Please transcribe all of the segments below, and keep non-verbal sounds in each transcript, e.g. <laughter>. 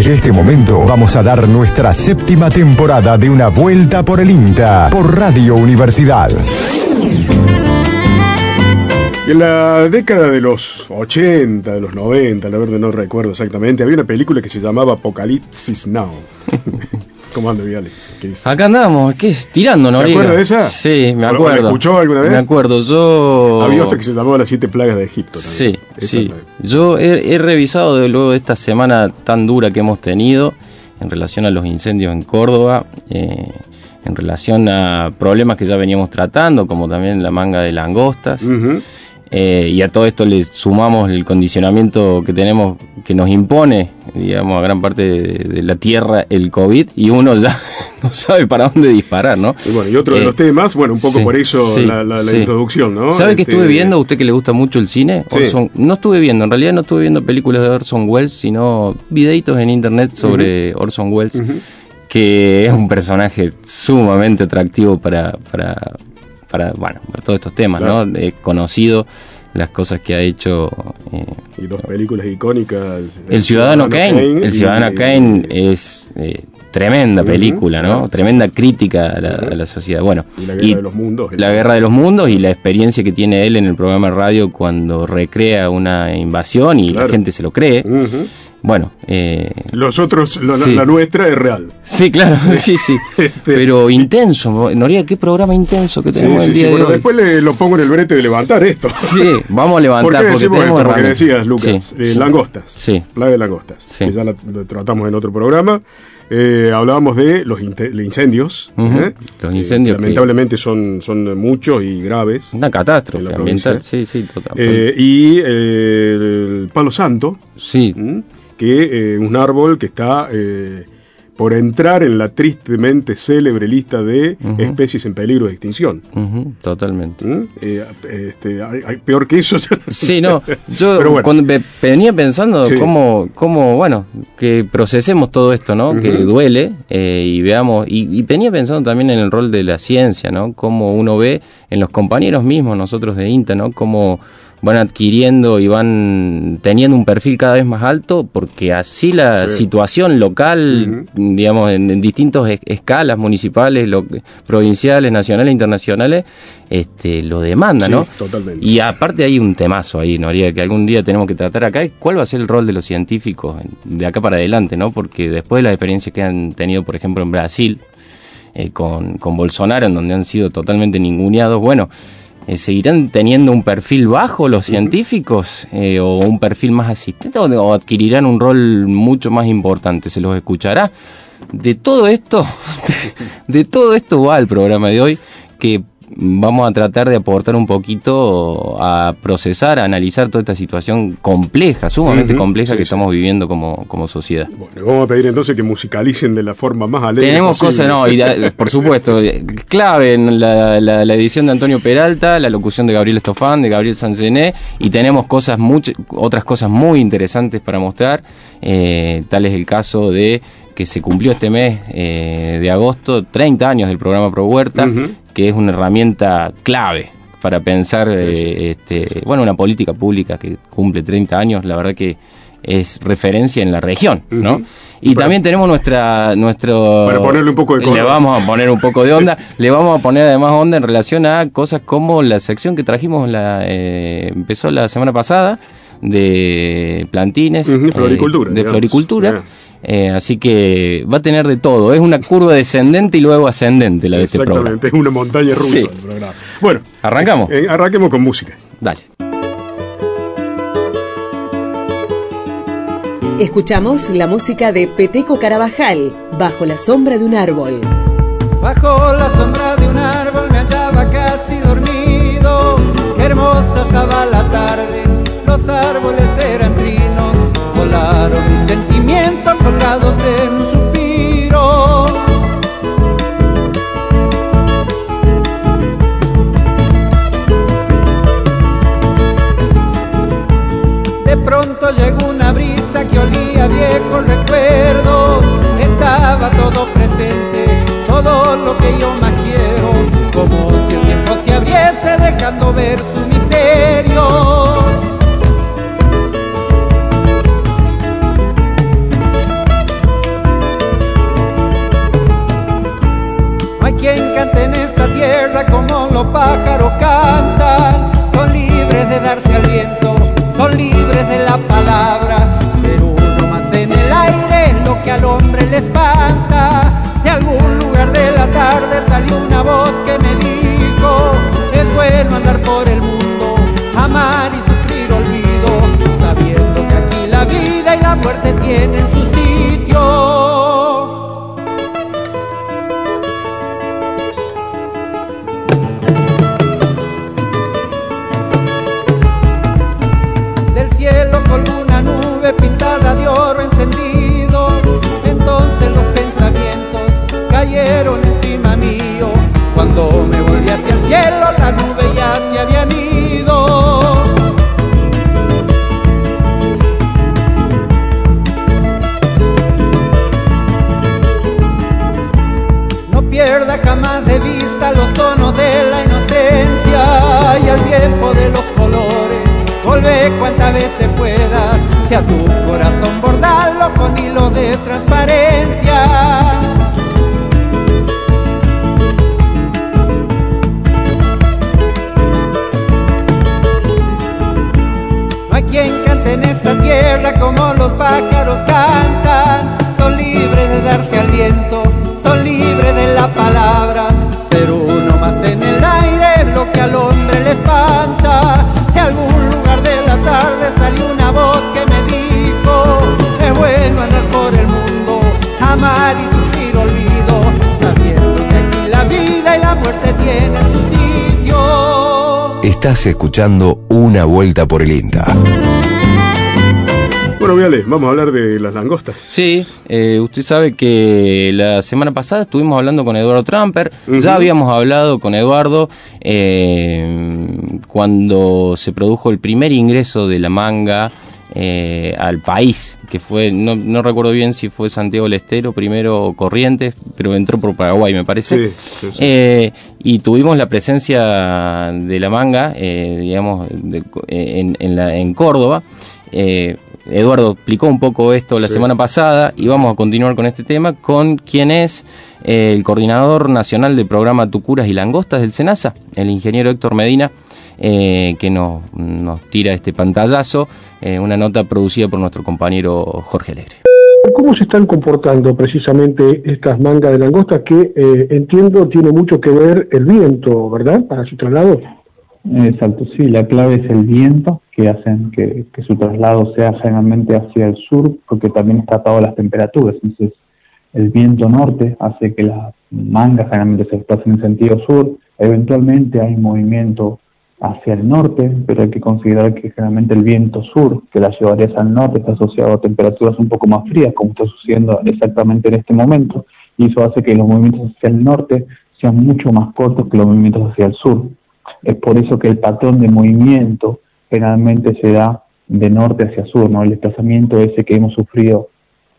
Desde este momento vamos a dar nuestra séptima temporada de Una Vuelta por el INTA por Radio Universidad. En la década de los 80, de los 90, la verdad no recuerdo exactamente, había una película que se llamaba Apocalipsis Now. <laughs> ¿Cómo anda, Viale? Acá andamos, ¿qué es? Tirando, ¿no? ¿Se acuerda de esa? Sí, me ¿O- o la acuerdo. escuchó alguna vez? Me acuerdo, yo... Había otra que se llamaba Las Siete Plagas de Egipto. Sí, Esa sí. Yo he, he revisado de luego de esta semana tan dura que hemos tenido en relación a los incendios en Córdoba, eh, en relación a problemas que ya veníamos tratando, como también la manga de langostas. Eh, y a todo esto le sumamos el condicionamiento que tenemos, que nos impone, digamos, a gran parte de, de la Tierra el COVID, y uno ya <laughs> no sabe para dónde disparar, ¿no? Y bueno, y otro de Eh, los temas, bueno, un poco sí, por eso sí, la, la- la sí. introducción, ¿no? ¿Sabe qué Este, estuve viendo? ¿A usted que le gusta mucho el cine? Orson- no estuve viendo, en realidad no estuve viendo películas de Orson Welles, sino videitos en internet sobre Orson Welles, que es un personaje sumamente atractivo para, para, para, bueno, para todos estos temas, Claro. ¿no? Es conocido las cosas que ha hecho. eh, Y dos películas icónicas. el Ciudadano Kane. El Ciudadano y- Kane es eh, tremenda película, ¿no? Tremenda crítica a la, a la sociedad. Bueno, Y la Guerra de los Mundos. la guerra de los mundos y la experiencia que tiene él en el programa de radio cuando recrea una invasión y Claro. la gente se lo cree. Bueno, eh, Los otros, la, la- Sí. la nuestra es real. sí, claro, <laughs> sí, sí. Este- Pero intenso, Noriega, qué programa intenso que tenemos sí, el día de Bueno, hoy. después le, lo pongo en el brete de levantar esto. Sí, vamos a levantar <laughs> ¿Por qué porque decimos tenemos esto? Porque herramientas. decías, Lucas, eh, langostas. Sí. Plaga de langostas. Que ya la, la tratamos en otro programa. Eh, hablábamos de los incendios. ¿eh? Los incendios que- lamentablemente son, son muchos y graves. Una catástrofe ambiental, sí, sí, total. Y el palo santo, sí. Que eh, un árbol que está eh, por entrar en la tristemente célebre lista de especies en peligro de extinción. totalmente. ¿m? Eh, este, hay- hay- peor que eso. <laughs> Sí, no, yo bueno. cuando ve- venía pensando Sí. cómo, cómo, bueno, que procesemos todo esto, ¿no? Que duele eh, y veamos, y, y venía pensando también en el rol de la ciencia, ¿no? Cómo uno ve en los compañeros mismos, nosotros de INTA, ¿no? Cómo van adquiriendo y van teniendo un perfil cada vez más alto, porque así la Sí. situación local, digamos, en, en distintas es- escalas municipales, lo- provinciales, nacionales, internacionales, este, lo demanda, Sí, ¿no? totalmente. Y aparte hay un temazo ahí, Noriega, que algún día tenemos que tratar acá. ¿Cuál va a ser el rol de los científicos en- de acá para adelante? no Porque después de las experiencias que han tenido, por ejemplo, en Brasil, eh, con, con Bolsonaro, en donde han sido totalmente ninguneados, bueno, ¿seguirán teniendo un perfil bajo los científicos eh, o un perfil más asistente o, o adquirirán un rol mucho más importante? ¿Se los escuchará? De todo esto, <laughs> de todo esto va el programa de hoy, que vamos a tratar de aportar un poquito a procesar, a analizar toda esta situación compleja, sumamente compleja sí, que sí. estamos viviendo como, como sociedad. Bueno, vamos a pedir entonces que musicalicen de la forma más alegre. Tenemos posible. cosas, no, y da- <laughs> por supuesto, eh, clave en la, la- la edición de Antonio Peralta, la locución de Gabriel Estofán, de Gabriel Sancené, y tenemos cosas much- otras cosas muy interesantes para mostrar, eh, tal es el caso de que se cumplió este mes eh, de agosto 30 años del programa Pro Huerta. Que es una herramienta clave para pensar eh, este, bueno una política pública que cumple 30 años, la verdad que es referencia en la región, ¿no? Y Para- también tenemos nuestra nuestro Para ponerle un poco de le color. vamos a poner un poco de onda, <laughs> le vamos a poner además onda en relación a cosas como la sección que trajimos la eh, empezó la semana pasada de plantines, eh, floricultura, de digamos. floricultura. Eh, así que va a tener de todo. Es una curva descendente y luego ascendente la de este programa. Exactamente, es una montaña rusa Sí. el programa. Bueno, ¿Arrancamos? eh, arranquemos con música. Dale. Escuchamos la música de Peteco Carabajal, Bajo la sombra de un árbol. Bajo la sombra de un árbol me hallaba casi dormido. Qué hermosa estaba la tarde, los árboles. Volaron mis sentimientos colgados en un suspiro. De pronto llegó una brisa que olía viejos recuerdos. Estaba todo presente, todo lo que yo más quiero. Como si el tiempo se abriese dejando ver sus de darse al viento, son libres de la palabra. Estás escuchando Una Vuelta por el INTA. Bueno, Viale, vamos a hablar de las langostas. Sí, eh, usted sabe que la semana pasada estuvimos hablando con Eduardo Tramper. Ya habíamos hablado con Eduardo eh, cuando se produjo el primer ingreso de la manga eh, al país, que fue, no, recuerdo bien si fue Santiago del Estero primero o Corrientes, pero entró por Paraguay me parece. Eh, y tuvimos la presencia de la manga, eh, digamos, en, en, Córdoba. Eduardo explicó un poco esto la semana pasada y vamos a continuar con este tema con quien es el coordinador nacional del programa Tucuras y Langostas del SENASA, el ingeniero Héctor Medina. Eh, que nos, tira este pantallazo, eh, una nota producida por nuestro compañero Jorge Alegre. ¿Cómo se están comportando precisamente estas mangas de langosta que eh, entiendo tiene mucho que ver el viento, ¿verdad? Para su traslado. Exacto, sí, la clave es el viento que hacen que, su traslado sea generalmente hacia el sur, porque también está atado a las temperaturas. Entonces, el viento norte hace que las mangas generalmente se desplacen en sentido sur. Eventualmente hay movimiento hacia el norte, pero hay que considerar que generalmente el viento sur, que la llevaría hacia el norte, está asociado a temperaturas un poco más frías, como está sucediendo exactamente en este momento, y eso hace que los movimientos hacia el norte sean mucho más cortos que los movimientos hacia el sur. Es por eso que el patrón de movimiento generalmente se da de norte hacia sur, ¿no? El desplazamiento ese que hemos sufrido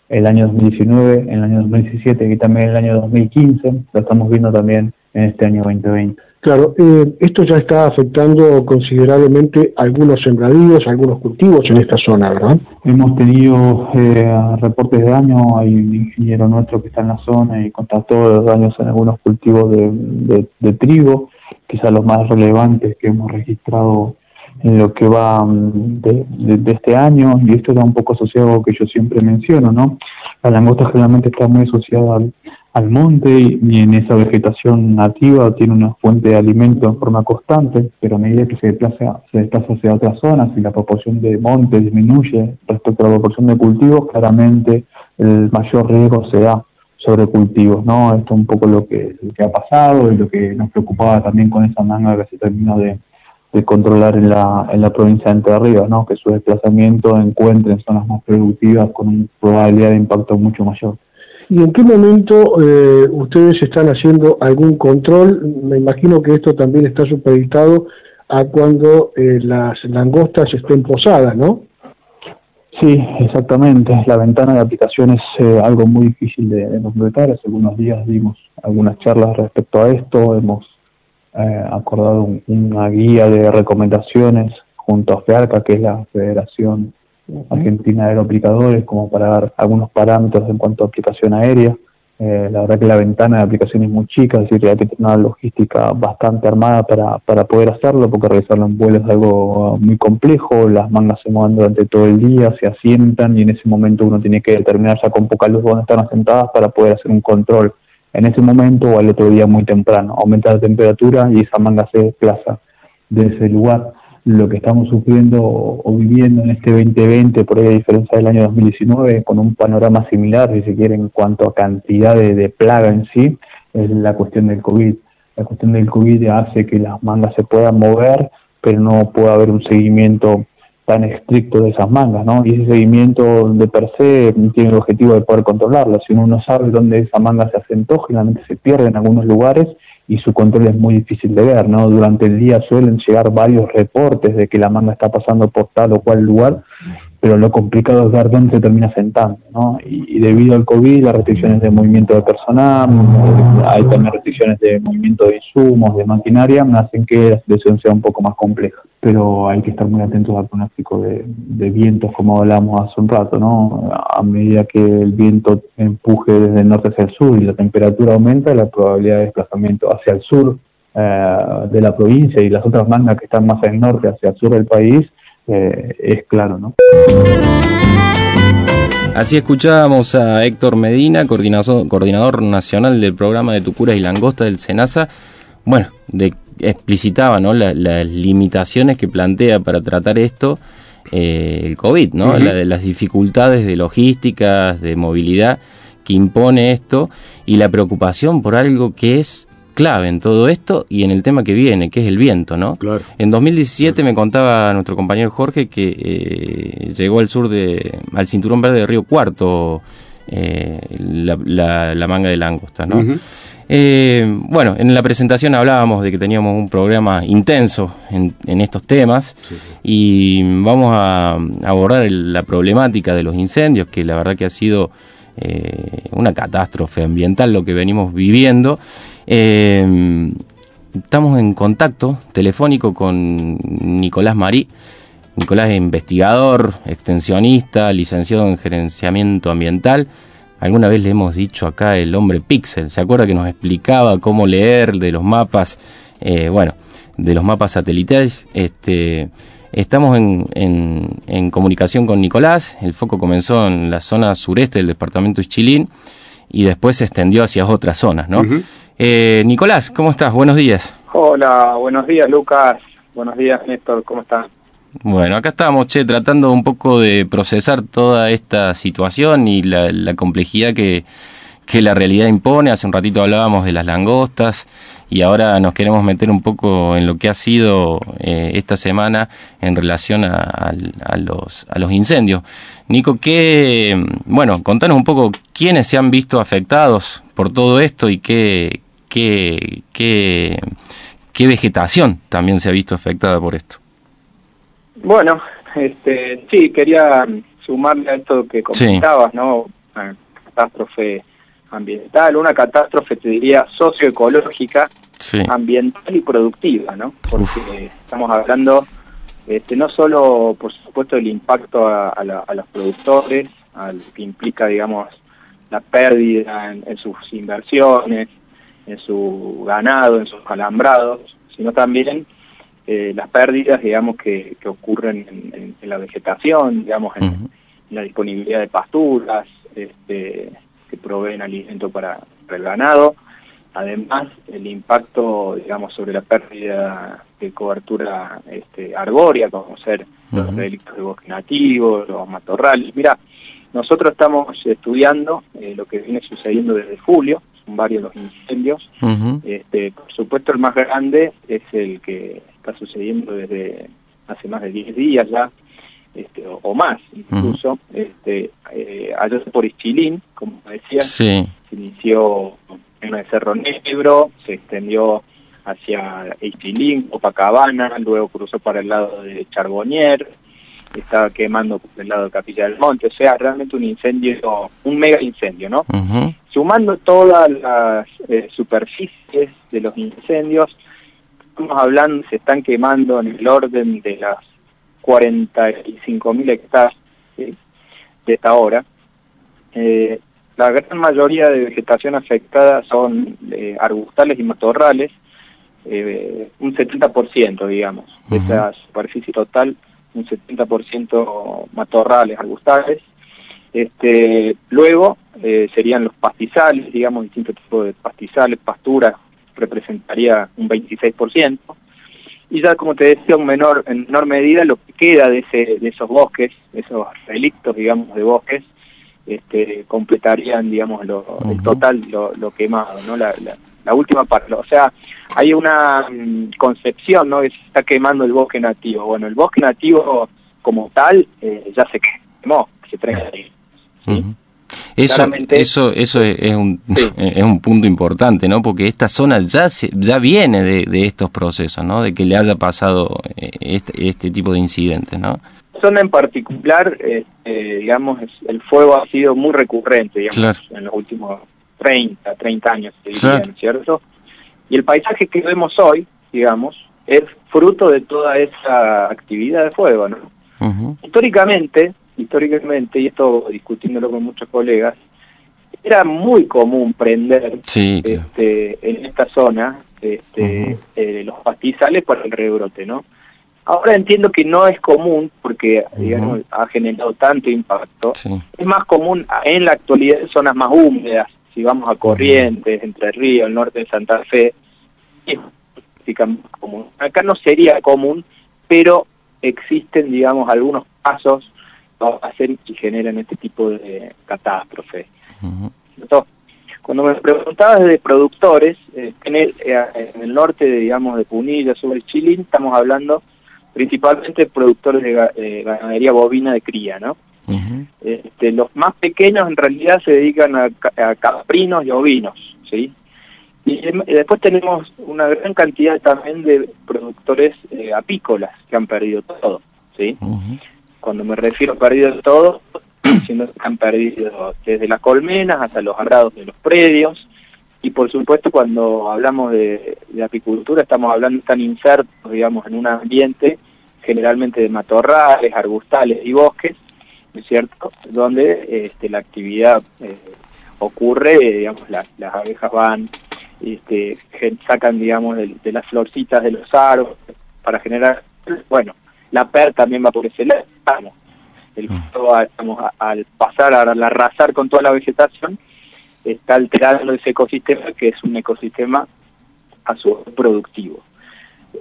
el año 2019, en el año 2017 y también el año 2015, lo estamos viendo también en este año 2020. Claro, eh, esto ya está afectando considerablemente algunos sembradíos, algunos cultivos en esta zona, ¿verdad? Hemos tenido eh, reportes de daño, hay un ingeniero nuestro que está en la zona y constató los daños en algunos cultivos de, trigo, quizás los más relevantes que hemos registrado en lo que va mm, de, este año, y esto está un poco asociado a lo que yo siempre menciono, ¿no? La langosta generalmente está muy asociada al al monte y en esa vegetación nativa tiene una fuente de alimento en forma constante, pero a medida que se desplaza, se desplaza hacia otras zonas y la proporción de monte disminuye respecto a la proporción de cultivos, claramente el mayor riesgo se da sobre cultivos, ¿no? Esto es un poco lo que, que ha pasado y lo que nos preocupaba también con esa manga que se terminó de, controlar en la, en la provincia de Entre Ríos, ¿no? Que su desplazamiento encuentre en zonas más productivas con una probabilidad de impacto mucho mayor. ¿Y en qué momento eh, ustedes están haciendo algún control? Me imagino que esto también está supeditado a cuando eh, las langostas estén posadas, ¿no? Sí, exactamente. La ventana de aplicación es eh, algo muy difícil de, completar. Hace algunos días dimos algunas charlas respecto a esto. Hemos acordado una guía de recomendaciones junto a FEARCA, que es la Federación Argentina de Aeroaplicadores como para dar algunos parámetros en cuanto a aplicación aérea. Eh, la verdad que la ventana de aplicación es muy chica, es decir, hay que tener una logística bastante armada para, para poder hacerlo, porque realizarlo en vuelo es algo muy complejo, las mangas se mueven durante todo el día, se asientan y en ese momento uno tiene que determinar ya con poca luz dónde están asentadas para poder hacer un control en ese momento o al otro día muy temprano. Aumenta la temperatura y esa manga se desplaza de ese lugar lo que estamos sufriendo o viviendo en este 2020, por ahí a diferencia del año 2019, con un panorama similar, si se quiere, en cuanto a cantidad de, plaga en sí, es la cuestión del COVID. La cuestión del COVID hace que las mangas se puedan mover, pero no puede haber un seguimiento tan estricto de esas mangas, ¿no? Y ese seguimiento de per se tiene el objetivo de poder controlarlo. Si uno no sabe dónde esa manga se asentó, generalmente se pierde en algunos lugares y su control es muy difícil de ver, ¿no? Durante el día suelen llegar varios reportes de que la manga está pasando por tal o cual lugar, pero lo complicado es ver dónde se termina sentando, ¿no? Y, debido al COVID, las restricciones de movimiento de personal, hay también restricciones de movimiento de insumos, de maquinaria, hacen que la situación sea un poco más compleja. Pero hay que estar muy atentos al pronóstico de, de vientos, como hablamos hace un rato, ¿no? A medida que el viento empuje desde el norte hacia el sur y la temperatura aumenta, la probabilidad de desplazamiento hacia el sur eh, de la provincia y las otras mangas que están más al norte, hacia el sur del país, eh, es claro, ¿no? Así escuchábamos a Héctor Medina, coordinador, coordinador nacional del programa de Tucuras y Langosta del SENASA, bueno, de, explicitaba ¿no? las limitaciones que plantea para tratar esto eh, el COVID, ¿no? las dificultades de logística, de movilidad que impone esto y la preocupación por algo que es clave en todo esto y en el tema que viene, que es el viento, ¿no? Claro. En 2017 me contaba nuestro compañero Jorge que eh, llegó al sur de, al cinturón verde de Río Cuarto eh, la, manga de langosta, ¿no? Eh, bueno, en la presentación hablábamos de que teníamos un programa intenso en, estos temas y vamos a abordar la problemática de los incendios, que la verdad que ha sido una catástrofe ambiental lo que venimos viviendo eh, estamos en contacto telefónico con Nicolás Marí. Nicolás es investigador, extensionista, licenciado en gerenciamiento ambiental. Alguna vez le hemos dicho acá el hombre pixel. ¿Se acuerda que nos explicaba cómo leer de los mapas? Eh, bueno, de los mapas satelitales. Este, estamos en, comunicación con Nicolás. El foco comenzó en la zona sureste del departamento de Chilín y después se extendió hacia otras zonas, ¿no? Eh, Nicolás, ¿cómo estás? Buenos días. Hola, buenos días Lucas. Buenos días Néstor, ¿cómo estás? Bueno, acá estamos, che, tratando un poco de procesar toda esta situación y la, complejidad que, la realidad impone. Hace un ratito hablábamos de las langostas y ahora nos queremos meter un poco en lo que ha sido eh, esta semana en relación a, los, a los incendios. Nico, ¿qué, bueno, contanos un poco quiénes se han visto afectados por todo esto y qué, qué, qué, qué vegetación también se ha visto afectada por esto. Bueno, este, sí, quería sumarle a esto que comentabas, ¿no? Una catástrofe ambiental, una catástrofe, te diría, socioecológica, ambiental y productiva, ¿no? Porque estamos hablando este, no solo, por supuesto, del impacto a, a los productores, al que implica, digamos, la pérdida en, sus inversiones, en su ganado, en sus alambrados, sino también eh, las pérdidas, digamos, que, ocurren en, la vegetación, digamos, en, la disponibilidad de pasturas, este, que proveen alimento para, el ganado. Además, el impacto, digamos, sobre la pérdida de cobertura este, arbórea, como ser los relictos de bosque nativo, los matorrales. Mira, nosotros estamos estudiando eh, lo que viene sucediendo desde julio, son varios los incendios. este, por supuesto el más grande es el que está sucediendo desde hace más de 10 días ya, este, o, más incluso, este, eh, allá por Ischilín, como decía, se inició en el Cerro Negro, se extendió hacia Ischilín, Copacabana, luego cruzó para el lado de Charbonnier, estaba quemando por el lado de Capilla del Monte, o sea, realmente un incendio, un mega incendio, ¿no? Sumando todas las eh, superficies de los incendios, estamos hablando, se están quemando en el orden de las 45.000 hectáreas de esta hora. Eh, la gran mayoría de vegetación afectada son eh, arbustales y matorrales, eh, un 70%, digamos, de esa superficie total, un 70% matorrales, arbustales. Este, luego serían los pastizales, digamos, distintos tipos de pastizales, pasturas, representaría un 26%. Y ya, como te decía, un menor, en menor medida lo que queda de, ese, de esos bosques, esos relictos, digamos, de bosques, este, completarían, digamos, lo, el total, lo, lo quemado, ¿no? La, la, última parte. O sea, hay una mm, concepción, ¿no? Que se está quemando el bosque nativo. Bueno, el bosque nativo como tal eh, ya se quemó, se trae ¿sí? Eso, eso, eso es un, <laughs> es un punto importante, ¿no? Porque esta zona ya se, ya viene de, de estos procesos, ¿no? De que le haya pasado eh, este, este tipo de incidentes, ¿no? zona en particular, este, digamos, el fuego ha sido muy recurrente, digamos, en los últimos 30, 30 años, ¿cierto? Y el paisaje que vemos hoy, digamos, es fruto de toda esa actividad de fuego, ¿no? Históricamente, históricamente, y esto discutiéndolo con muchos colegas, era muy común prender este, en esta zona este, eh, los pastizales para el rebrote, ¿no? Ahora entiendo que no es común porque digamos, ha generado tanto impacto. Es más común en la actualidad en zonas más húmedas, si vamos a Corrientes, Entre Ríos, el norte de Santa Fe, es común. Acá no sería común, pero existen, digamos, algunos pasos hacer que generan este tipo de catástrofe. Cuando me preguntabas de productores, eh, en, el, eh, en el norte, de, digamos, de Punilla, sobre Chilín, estamos hablando principalmente productores de, ganadería bovina de cría, ¿no? este, los más pequeños en realidad se dedican a, caprinos y ovinos, ¿sí? Y, después tenemos una gran cantidad también de productores eh, apícolas que han perdido todo, ¿sí? Cuando me refiero a perdido todo, <clears throat> diciendo que han perdido desde las colmenas hasta los agrados de los predios, y por supuesto cuando hablamos de, apicultura estamos hablando tan insertos, digamos, en un ambiente generalmente de matorrales, arbustales y bosques, ¿no es cierto?, donde este, la actividad eh, ocurre, digamos, las abejas van, este, sacan, digamos, de, las florcitas de los árboles para generar, bueno, la per también va por ese lado, el mm. al pasar a arrasar con toda la vegetación, está alterando ese ecosistema que es un ecosistema a su productivo.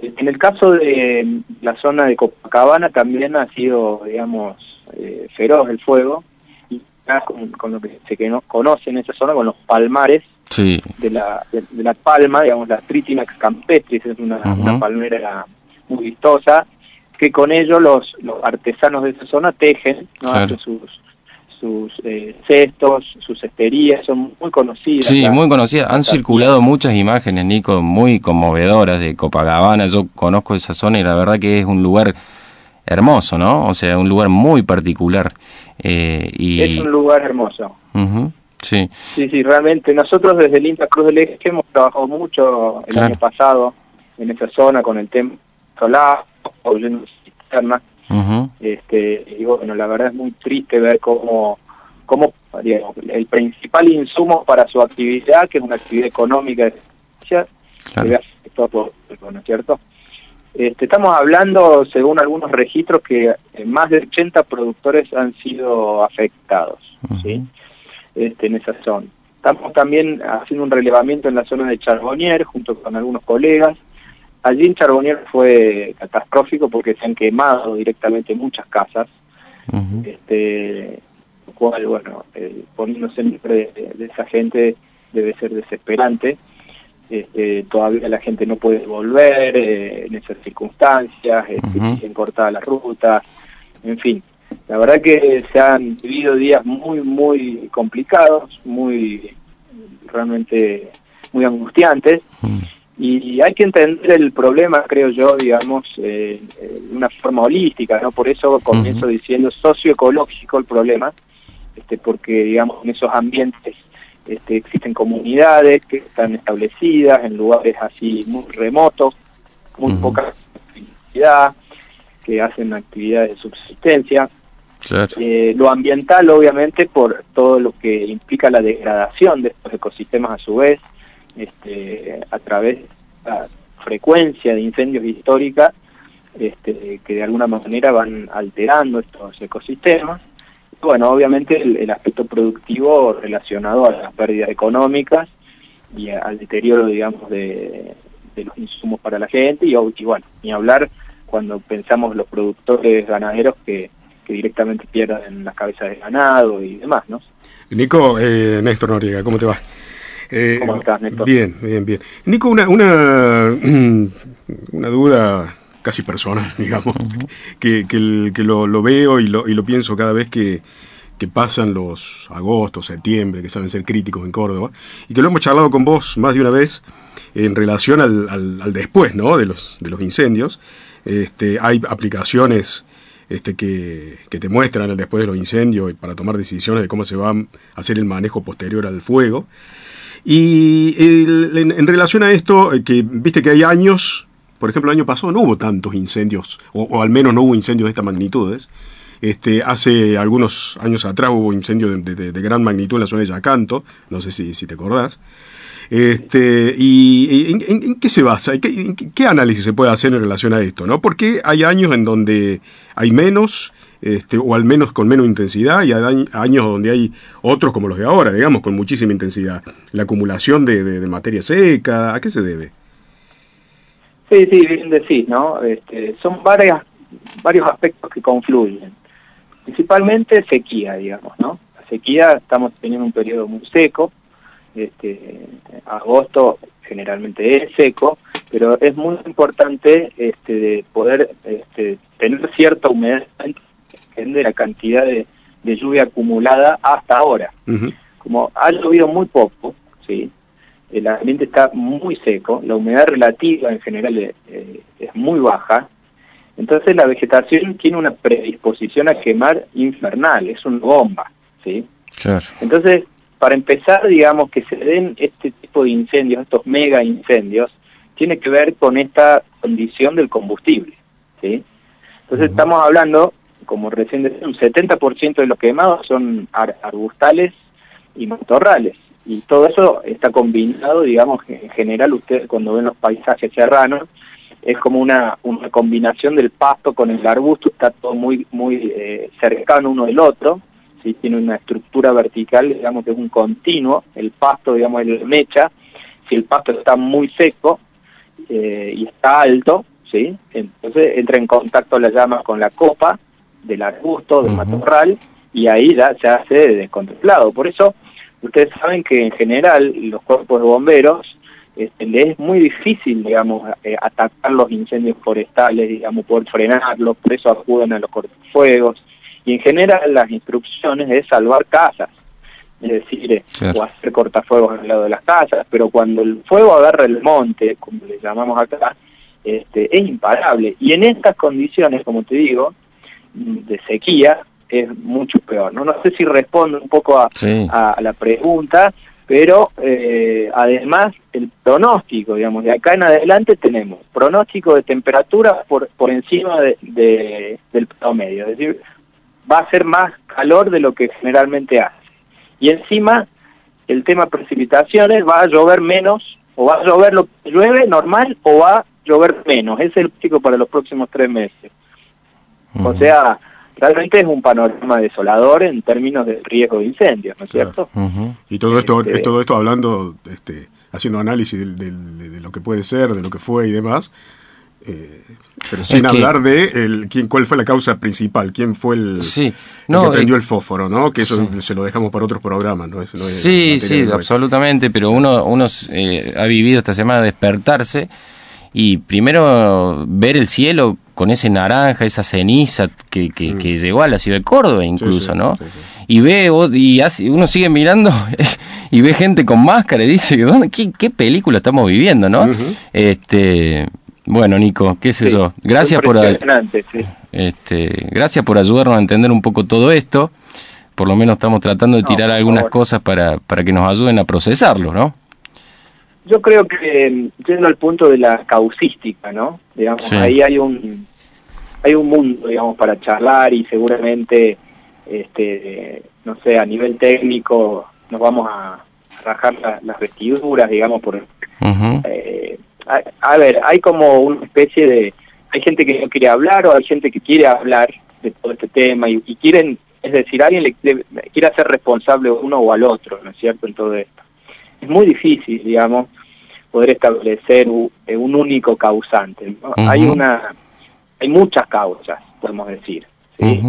En el caso de la zona de Copacabana también ha sido, digamos, eh, feroz el fuego, y con, lo que se conoce en esa zona, con los palmares de, la, de, la palma, digamos, la Tritinax campestris, es una, palmera muy vistosa, que con ello los, los artesanos de esa zona tejen, ¿no? hacen sus sus eh, cestos, sus esterías, son muy conocidas. Sí, muy conocidas. Han circulado muchas imágenes, Nico, muy conmovedoras de Copacabana. Yo conozco esa zona y la verdad que es un lugar hermoso, ¿no? O sea, un lugar muy particular. Eh, y... Es un lugar hermoso. Sí. Sí, sí, realmente. Nosotros desde el INTA Cruz del Eje hemos trabajado mucho el año pasado en esa zona con el tema solar, o cisternas este, y bueno, la verdad es muy triste ver cómo, cómo el principal insumo para su actividad, que es una actividad económica de todo ¿no es cierto? Este, estamos hablando, según algunos registros, que eh, más de 80 productores han sido afectados ¿sí? este, en esa zona. Estamos también haciendo un relevamiento en la zona de Charbonnier, junto con algunos colegas, Allí en Charbonnier fue catastrófico porque se han quemado directamente muchas casas, este, lo cual, bueno, eh, poniéndose en de, de, esa gente debe ser desesperante. Este, todavía la gente no puede volver eh, en esas circunstancias, este, siguen cortadas las rutas, en fin. La verdad que se han vivido días muy, muy complicados, muy, realmente muy angustiantes. Y hay que entender el problema, creo yo, digamos, eh, de una forma holística, ¿no? Por eso comienzo diciendo socioecológico el problema, este, porque, digamos, en esos ambientes este, existen comunidades que están establecidas en lugares así muy remotos, muy poca actividad, que hacen actividades de subsistencia, Eh, lo ambiental, obviamente, por todo lo que implica la degradación de estos ecosistemas a su vez, este, a través de la frecuencia de incendios históricas, este, que de alguna manera van alterando estos ecosistemas. Bueno, obviamente el, aspecto productivo relacionado a las pérdidas económicas y al deterioro, digamos, de, los insumos para la gente y, bueno, ni hablar cuando pensamos los productores ganaderos que directamente pierdan las cabezas de ganado y demás, ¿no? Nico, eh, Néstor Noriega, ¿cómo te va? Eh, ¿Cómo estás, Néstor? Bien, bien, bien. Nico, una, una, <clears throat> una duda casi personal, <laughs> digamos, que, que, que lo, lo, veo y lo, y lo pienso cada vez que, que pasan los agosto, septiembre, que saben ser críticos en Córdoba, y que lo hemos charlado con vos más de una vez en relación al, al, al después, ¿no? De los, de los incendios. Este, hay aplicaciones este, que, te muestran después de los incendios para tomar decisiones de cómo se va a hacer el manejo posterior al fuego. Y en, relación a esto, eh, que viste que hay años, por ejemplo, el año pasado no hubo tantos incendios, o, al menos no hubo incendios de estas magnitudes. Este, hace algunos años atrás hubo incendios de, gran magnitud en la zona de Yacanto, no sé si, si te acordás. Este, ¿Y en, qué se basa? ¿Qué, ¿Qué, análisis se puede hacer en relación a esto? ¿no? Porque hay años en donde hay menos, este, o al menos con menos intensidad, y hay años donde hay otros como los de ahora, digamos, con muchísima intensidad. La acumulación de, de, materia seca, ¿a qué se debe? Sí, sí, bien decís, ¿no? Este, son varias, varios aspectos que confluyen. Principalmente sequía, digamos, ¿no? La sequía, estamos teniendo un periodo muy seco, este, agosto generalmente es seco, pero es muy importante este, de poder este, tener cierta humedad de la cantidad de, lluvia acumulada hasta ahora. Como ha llovido muy poco, ¿sí? el ambiente está muy seco, la humedad relativa en general es, eh, es muy baja, entonces la vegetación tiene una predisposición a quemar infernal, es una bomba, ¿sí? Claro. Entonces, para empezar, digamos, que se den este tipo de incendios, estos mega incendios, tiene que ver con esta condición del combustible, ¿sí? Entonces estamos hablando, como recién decía, un 70% de los quemados son arbustales y matorrales. Y todo eso está combinado, digamos, en general ustedes cuando ven los paisajes serranos, es como una, una combinación del pasto con el arbusto, está todo muy, muy eh, cercano uno del otro, ¿sí? tiene una estructura vertical, digamos que es un continuo, el pasto, digamos, el mecha, si el pasto está muy seco eh, y está alto, ¿sí? entonces entra en contacto la llama con la copa del arbusto, del matorral, y ahí ya se hace descontemplado. Por eso, ustedes saben que en general los cuerpos de bomberos este, les es muy difícil, digamos, eh, atacar los incendios forestales, digamos, poder frenarlos, por eso acuden a los cortafuegos, y en general las instrucciones es salvar casas, es decir, eh, o hacer cortafuegos al lado de las casas, pero cuando el fuego agarra el monte, como le llamamos acá, este, es imparable. Y en estas condiciones, como te digo, de sequía, es mucho peor. No, no sé si respondo un poco a, la pregunta, pero eh, además el pronóstico, digamos, de acá en adelante tenemos pronóstico de temperatura por, por encima de, del promedio, es decir, va a ser más calor de lo que generalmente hace. Y encima, el tema precipitaciones, va a llover menos, o va a llover lo que llueve normal, o va a llover menos. Ese es el pico para los próximos tres meses. O sea, realmente es un panorama desolador en términos de riesgo de incendios, ¿no es cierto? Y todo esto, este todo esto hablando, este, haciendo análisis de, lo que puede ser, de lo que fue y demás, eh, pero sin hablar de el, quién, cuál fue la causa principal, quién fue el, sí, no, que prendió el fósforo, ¿no? Que eso se lo dejamos para otros programas, ¿no? sí, sí, absolutamente, pero uno, uno eh, ha vivido esta semana despertarse y primero ver el cielo con ese naranja, esa ceniza que, que, mm. llegó a la ciudad de Córdoba incluso, ¿no? y ve, y hace, uno sigue mirando <laughs> y ve gente con máscara y dice, ¿qué, qué película estamos viviendo, no? Este bueno, Nico, qué sé yo. Gracias por, este, gracias por ayudarnos a entender un poco todo esto. Por lo menos estamos tratando de tirar algunas cosas para, para que nos ayuden a procesarlo, ¿no? Yo creo que yendo al punto de la causística, ¿no? Digamos, ahí hay un hay un mundo, digamos, para charlar y seguramente este, no sé, a nivel técnico nos vamos a rajar las vestiduras, digamos, por... Eh, a, ver, hay como una especie de... Hay gente que no quiere hablar o hay gente que quiere hablar de todo este tema y, quieren, es decir, alguien le, quiere hacer responsable uno o al otro, ¿no es cierto?, en todo esto. Es muy difícil, digamos, poder establecer un, único causante. Hay una... Hay muchas causas, podemos decir. ¿sí?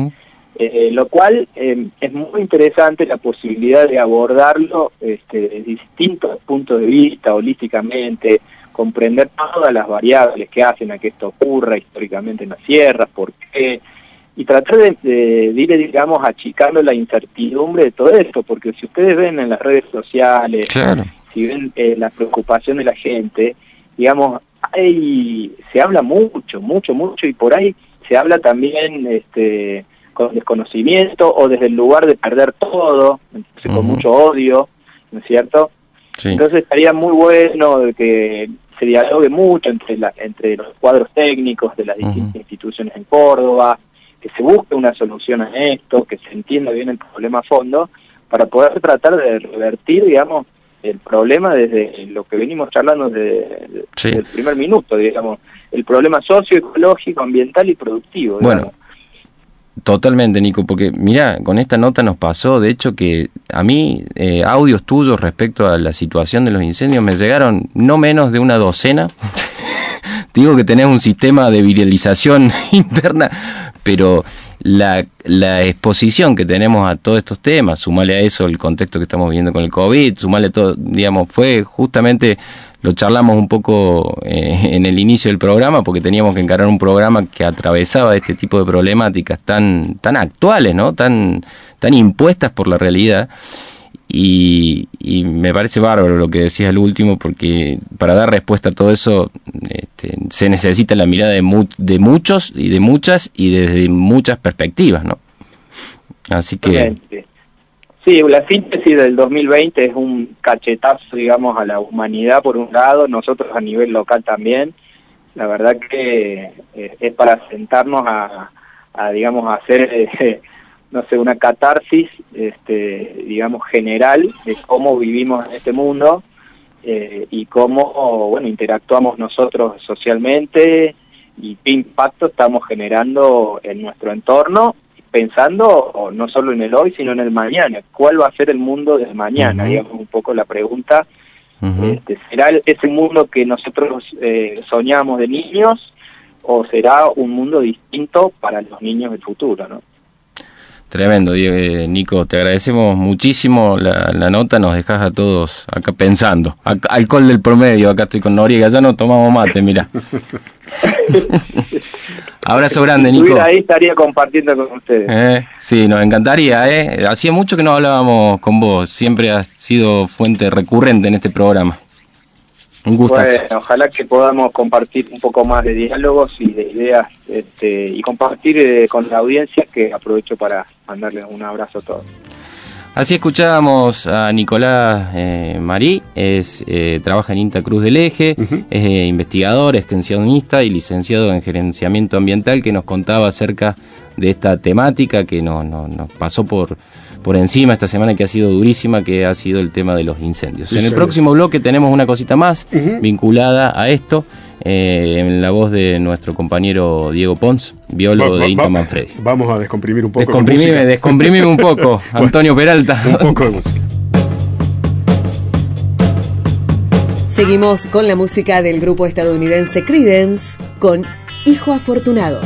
Eh, lo cual eh, es muy interesante la posibilidad de abordarlo este, desde distintos puntos de vista, holísticamente, comprender todas las variables que hacen a que esto ocurra históricamente en las sierras, por qué, y tratar de, ir, digamos, achicando la incertidumbre de todo esto, porque si ustedes ven en las redes sociales, si ven eh, la preocupación de la gente, digamos, hay, se habla mucho, mucho, mucho, y por ahí se habla también este, con desconocimiento o desde el lugar de perder todo, entonces con mucho odio, ¿no es cierto? Entonces estaría muy bueno que se dialogue mucho entre, la, entre los cuadros técnicos de las distintas instituciones en Córdoba, que se busque una solución a esto, que se entienda bien el problema a fondo, para poder tratar de revertir, digamos, el problema desde lo que venimos charlando desde, el primer minuto, digamos, el problema socioecológico, ambiental y productivo. Bueno, Totalmente, Nico, porque mira, con esta nota nos pasó, de hecho, que a mí eh, audios tuyos respecto a la situación de los incendios me llegaron no menos de una docena. <laughs> Digo que tenés un sistema de viralización <laughs> interna, pero la, la, exposición que tenemos a todos estos temas, sumale a eso el contexto que estamos viviendo con el COVID, sumale todo, digamos, fue justamente lo charlamos un poco eh, en el inicio del programa porque teníamos que encarar un programa que atravesaba este tipo de problemáticas tan, tan actuales, ¿no? tan, tan impuestas por la realidad. Y, me parece bárbaro lo que decías al último, porque para dar respuesta a todo eso este, se necesita la mirada de, de muchos y de muchas y desde muchas perspectivas, ¿no? Así que... Sí, la síntesis del 2020 es un cachetazo, digamos, a la humanidad por un lado, nosotros a nivel local también. La verdad que eh, es para sentarnos a, digamos, a hacer, eh, no sé, una catarsis, este, digamos, general de cómo vivimos en este mundo eh, y cómo, bueno, interactuamos nosotros socialmente y qué impacto estamos generando en nuestro entorno pensando no solo en el hoy, sino en el mañana. ¿Cuál va a ser el mundo del mañana? Digamos un poco la pregunta. este, ¿Será ese mundo que nosotros eh, soñamos de niños o será un mundo distinto para los niños del futuro? ¿no? Tremendo, eh, Nico, te agradecemos muchísimo la, nota, nos dejas a todos acá pensando. alcohol del promedio, acá estoy con Noriega, ya no tomamos mate, mira. <laughs> Abrazo grande, Nico. ahí estaría compartiendo con ustedes. Eh, sí, nos encantaría. ¿eh? Hacía mucho que no hablábamos con vos, siempre has sido fuente recurrente en este programa. Un gusto. ojalá que podamos compartir un poco más de diálogos y de ideas este, y compartir eh, con la audiencia que aprovecho para mandarles un abrazo a todos. Así escuchábamos a Nicolás eh, Marí, es, eh, trabaja en INTA Cruz del Eje, es investigador, extensionista y licenciado en gerenciamiento ambiental que nos contaba acerca de esta temática que nos pasó por, por encima esta semana que ha sido durísima, que ha sido el tema de los incendios. en el próximo bloque tenemos una cosita más vinculada a esto, eh, en la voz de nuestro compañero Diego Pons, biólogo de INTA Manfredi. Vamos a descomprimir un poco. Descomprimime, descomprimime un poco, <laughs> Antonio Peralta. Un poco de música. Seguimos con la música del grupo estadounidense Credence con Hijo Afortunado.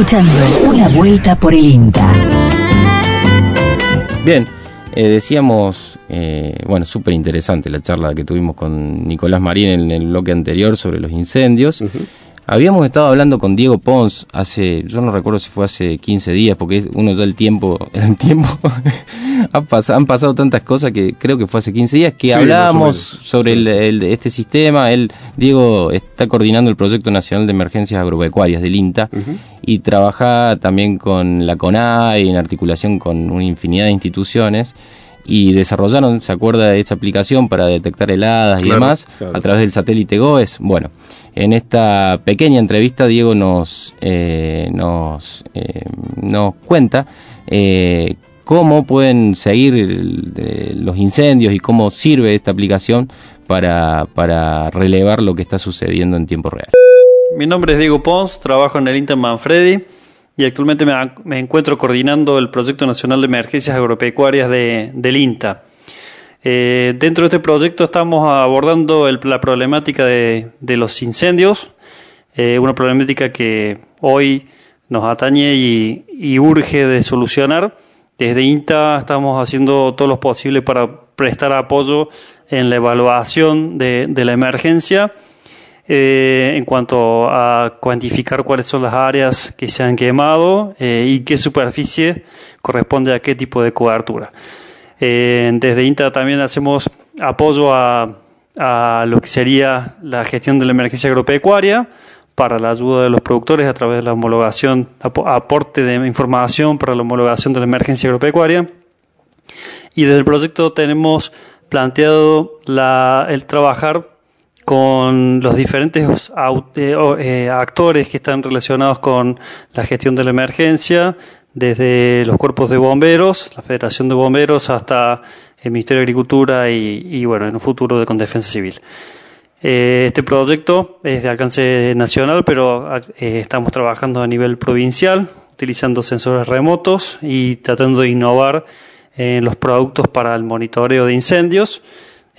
Escuchando Una Vuelta por el INTA. Bien, eh, decíamos, eh, bueno, súper interesante la charla que tuvimos con Nicolás Marín en el bloque anterior sobre los incendios. Habíamos estado hablando con Diego Pons hace, yo no recuerdo si fue hace 15 días, porque uno ya el tiempo, <laughs> el tiempo, <laughs> han, pasado, han pasado tantas cosas que creo que fue hace 15 días que hablábamos sobre este sistema. Él, Diego, está coordinando el Proyecto Nacional de Emergencias Agropecuarias del INTA y trabaja también con la CONAI en articulación con una infinidad de instituciones y desarrollaron, ¿se acuerda de esta aplicación para detectar heladas y demás a través del satélite GOES? Bueno, en esta pequeña entrevista Diego nos, eh, nos, eh, nos cuenta eh, cómo pueden seguir los incendios y cómo sirve esta aplicación para, para relevar lo que está sucediendo en tiempo real. Mi nombre es Diego Pons, trabajo en el Inter Manfredi y actualmente me, encuentro coordinando el Proyecto Nacional de Emergencias Agropecuarias de, del INTA. Eh, dentro de este proyecto estamos abordando la problemática de, los incendios, eh, una problemática que hoy nos atañe y, urge de solucionar. Desde INTA estamos haciendo todo lo posible para prestar apoyo en la evaluación de la emergencia eh, en cuanto a cuantificar cuáles son las áreas que se han quemado y qué superficie corresponde a qué tipo de cobertura. Eh, desde INTA también hacemos apoyo a, lo que sería la gestión de la emergencia agropecuaria para la ayuda de los productores a través de la homologación, aporte de información para la homologación de la emergencia agropecuaria. Y desde el proyecto tenemos planteado el trabajar con los diferentes eh, eh, actores que están relacionados con la gestión de la emergencia, desde los cuerpos de bomberos, la Federación de Bomberos, hasta el Ministerio de Agricultura y, bueno, en un futuro de con Defensa Civil. Eh, este proyecto es de alcance nacional, pero estamos trabajando a nivel provincial, utilizando sensores remotos y tratando de innovar en los productos para el monitoreo de incendios.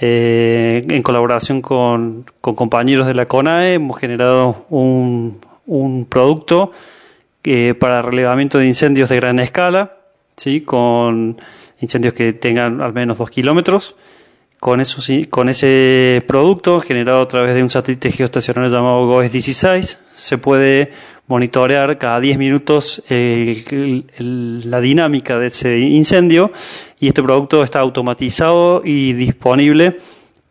Eh, en colaboración con, compañeros de la CONAE hemos generado un, producto eh, para relevamiento de incendios de gran escala, ¿sí? con incendios que tengan al menos dos kilómetros. Con, eso, con ese producto generado a través de un satélite geoestacionario llamado GOES 16 se puede monitorear cada 10 minutos la dinámica de ese incendio y este producto está automatizado y disponible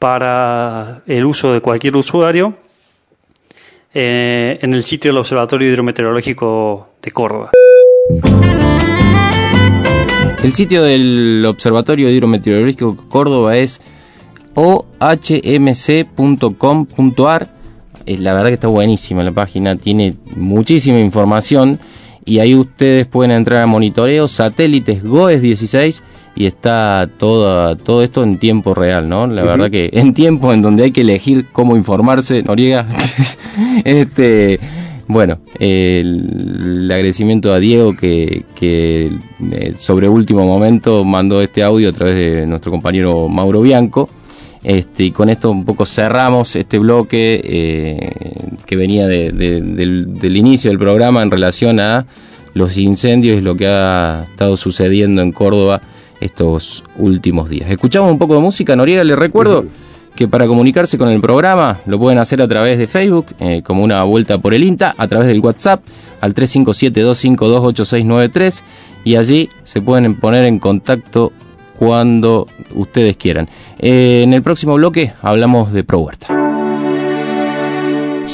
para el uso de cualquier usuario eh, en el sitio del Observatorio Hidrometeorológico de Córdoba. El sitio del Observatorio Hidrometeorológico de Córdoba es ohmc.com.ar la verdad que está buenísima la página, tiene muchísima información y ahí ustedes pueden entrar a monitoreo, satélites GOES 16 y está todo, todo esto en tiempo real, ¿no? La verdad que en tiempo en donde hay que elegir cómo informarse, Noriega, <laughs> este, bueno, el, agradecimiento a Diego que, que eh, sobre último momento mandó este audio a través de nuestro compañero Mauro Bianco este, y con esto un poco cerramos este bloque eh, que venía del, inicio del programa en relación a los incendios y lo que ha estado sucediendo en Córdoba estos últimos días. Escuchamos un poco de música, Noriega, les recuerdo que para comunicarse con el programa lo pueden hacer a través de Facebook, eh, como una vuelta por el INTA, a través del WhatsApp al 357-252-8693 y allí se pueden poner en contacto cuando ustedes quieran. Eh, en el próximo bloque hablamos de Pro Huerta.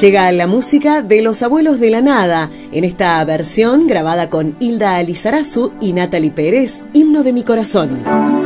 Llega la música de Los Abuelos de la Nada, en esta versión grabada con Hilda Alizarazu y Natalie Pérez, Himno de mi Corazón.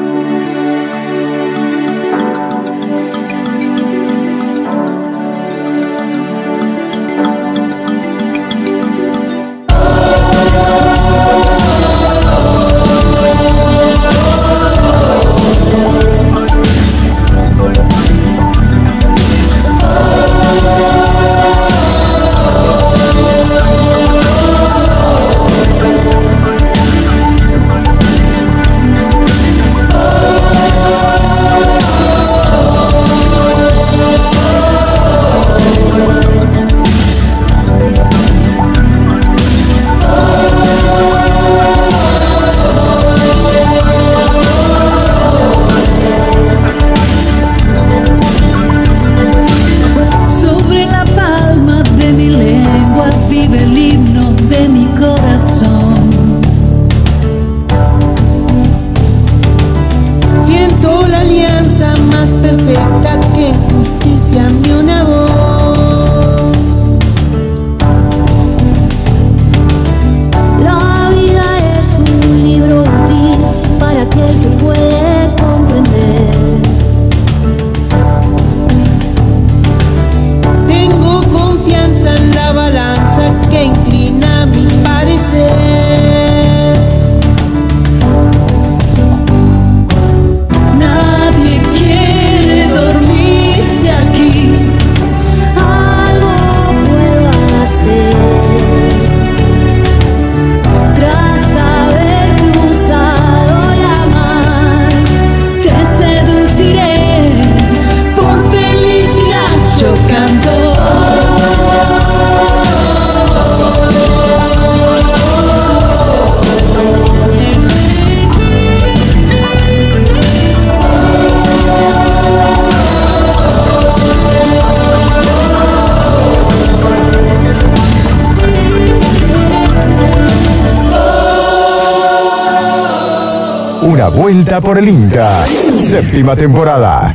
Vuelta por el INTA. Séptima temporada.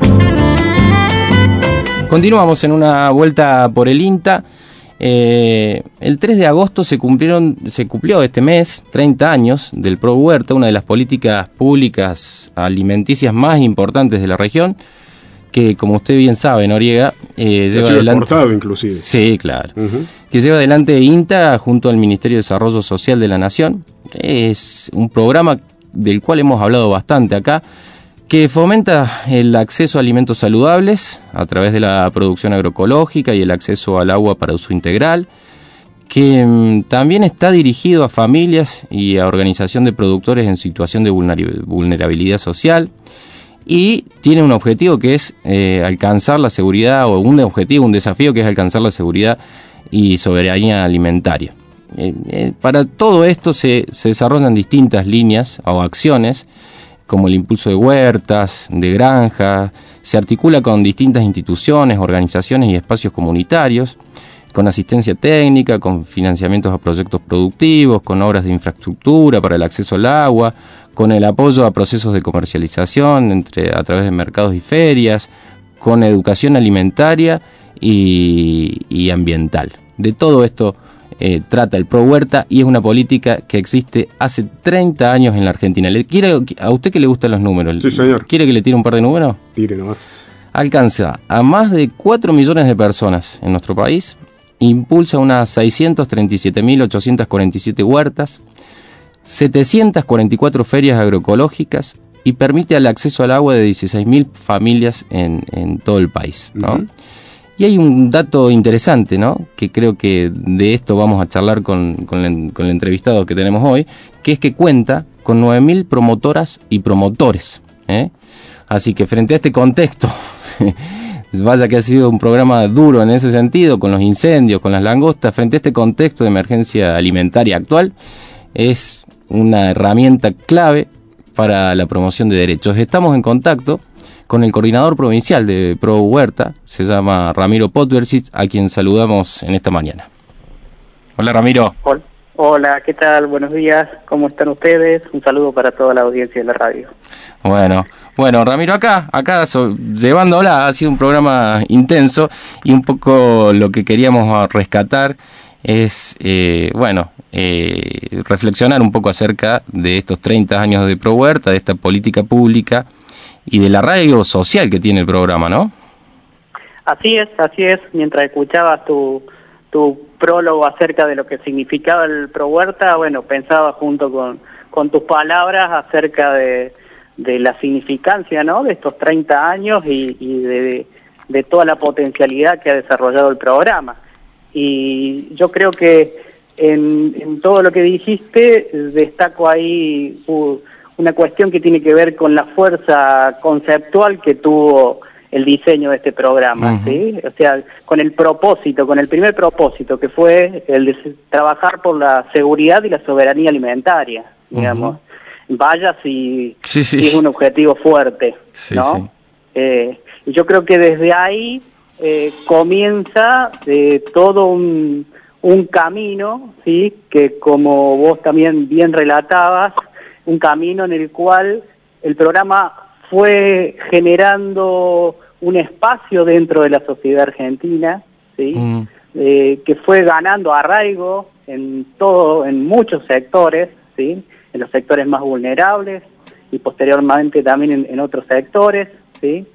Continuamos en una vuelta por el INTA. Eh, el 3 de agosto se cumplieron, se cumplió este mes 30 años del Pro Huerta, una de las políticas públicas alimenticias más importantes de la región, que como usted bien sabe, Noriega, eh, lleva adelante. inclusive. Sí, claro. Que lleva adelante INTA junto al Ministerio de Desarrollo Social de la Nación. Es un programa del cual hemos hablado bastante acá que fomenta el acceso a alimentos saludables a través de la producción agroecológica y el acceso al agua para uso integral, que mm, también está dirigido a familias y a organización de productores en situación de vulnerabilidad social y tiene un objetivo que es eh, alcanzar la seguridad, o un objetivo, un desafío que es alcanzar la seguridad y soberanía alimentaria. Eh, eh, para todo esto se, desarrollan distintas líneas o acciones como el impulso de huertas, de granjas, se articula con distintas instituciones, organizaciones y espacios comunitarios, con asistencia técnica, con financiamientos a proyectos productivos, con obras de infraestructura para el acceso al agua, con el apoyo a procesos de comercialización entre, a través de mercados y ferias, con educación alimentaria y, y ambiental. De todo esto eh, trata el Pro Huerta y es una política que existe hace 30 años en la Argentina. ¿Le quiere, ¿A usted que le gustan los números? Sí, señor. ¿Quiere que le tire un par de números? Tire nomás. Alcanza a más de 4 millones de personas en nuestro país, impulsa unas 637.847 huertas, 744 ferias agroecológicas y permite el acceso al agua de 16.000 familias en, todo el país. ¿no? Y hay un dato interesante, ¿no? Que creo que de esto vamos a charlar con, el, entrevistado que tenemos hoy, que es que cuenta con 9.000 promotoras y promotores. ¿eh? Así que frente a este contexto, <laughs> vaya que ha sido un programa duro en ese sentido, con los incendios, con las langostas, frente a este contexto de emergencia alimentaria actual, es una herramienta clave para la promoción de derechos. Estamos en contacto con el coordinador provincial de Pro Huerta, se llama Ramiro Potversic, a quien saludamos en esta mañana. Hola Ramiro. Hola, ¿qué tal? Buenos días, ¿cómo están ustedes? Un saludo para toda la audiencia de la radio. Bueno, bueno, Ramiro, acá, acá llevándola, ha sido un programa intenso y un poco lo que queríamos rescatar es, eh, bueno, eh, reflexionar un poco acerca de estos 30 años de Pro Huerta, de esta política pública y de la radio social que tiene el programa, ¿no? Así es, así es. Mientras escuchabas tu, tu prólogo acerca de lo que significaba el Pro Huerta, bueno, pensaba junto con, con tus palabras acerca de, de la significancia, ¿no? De estos 30 años y, de, de, toda la potencialidad que ha desarrollado el programa. Y yo creo que en, en todo lo que dijiste, destaco ahí... Uh, una cuestión que tiene que ver con la fuerza conceptual que tuvo el diseño de este programa, ¿sí? O sea, con el propósito, con el primer propósito que fue el de trabajar por la seguridad y la soberanía alimentaria, digamos. Vaya si, es un objetivo fuerte, ¿no? Eh, y yo creo que desde ahí eh, comienza eh, todo un, un camino, ¿sí? Que como vos también bien relatabas, un camino en el cual el programa fue generando un espacio dentro de la sociedad argentina, ¿sí? Mm. Eh, que fue ganando arraigo en todo, en muchos sectores, ¿sí? en los sectores más vulnerables y posteriormente también en, otros sectores, ¿sí?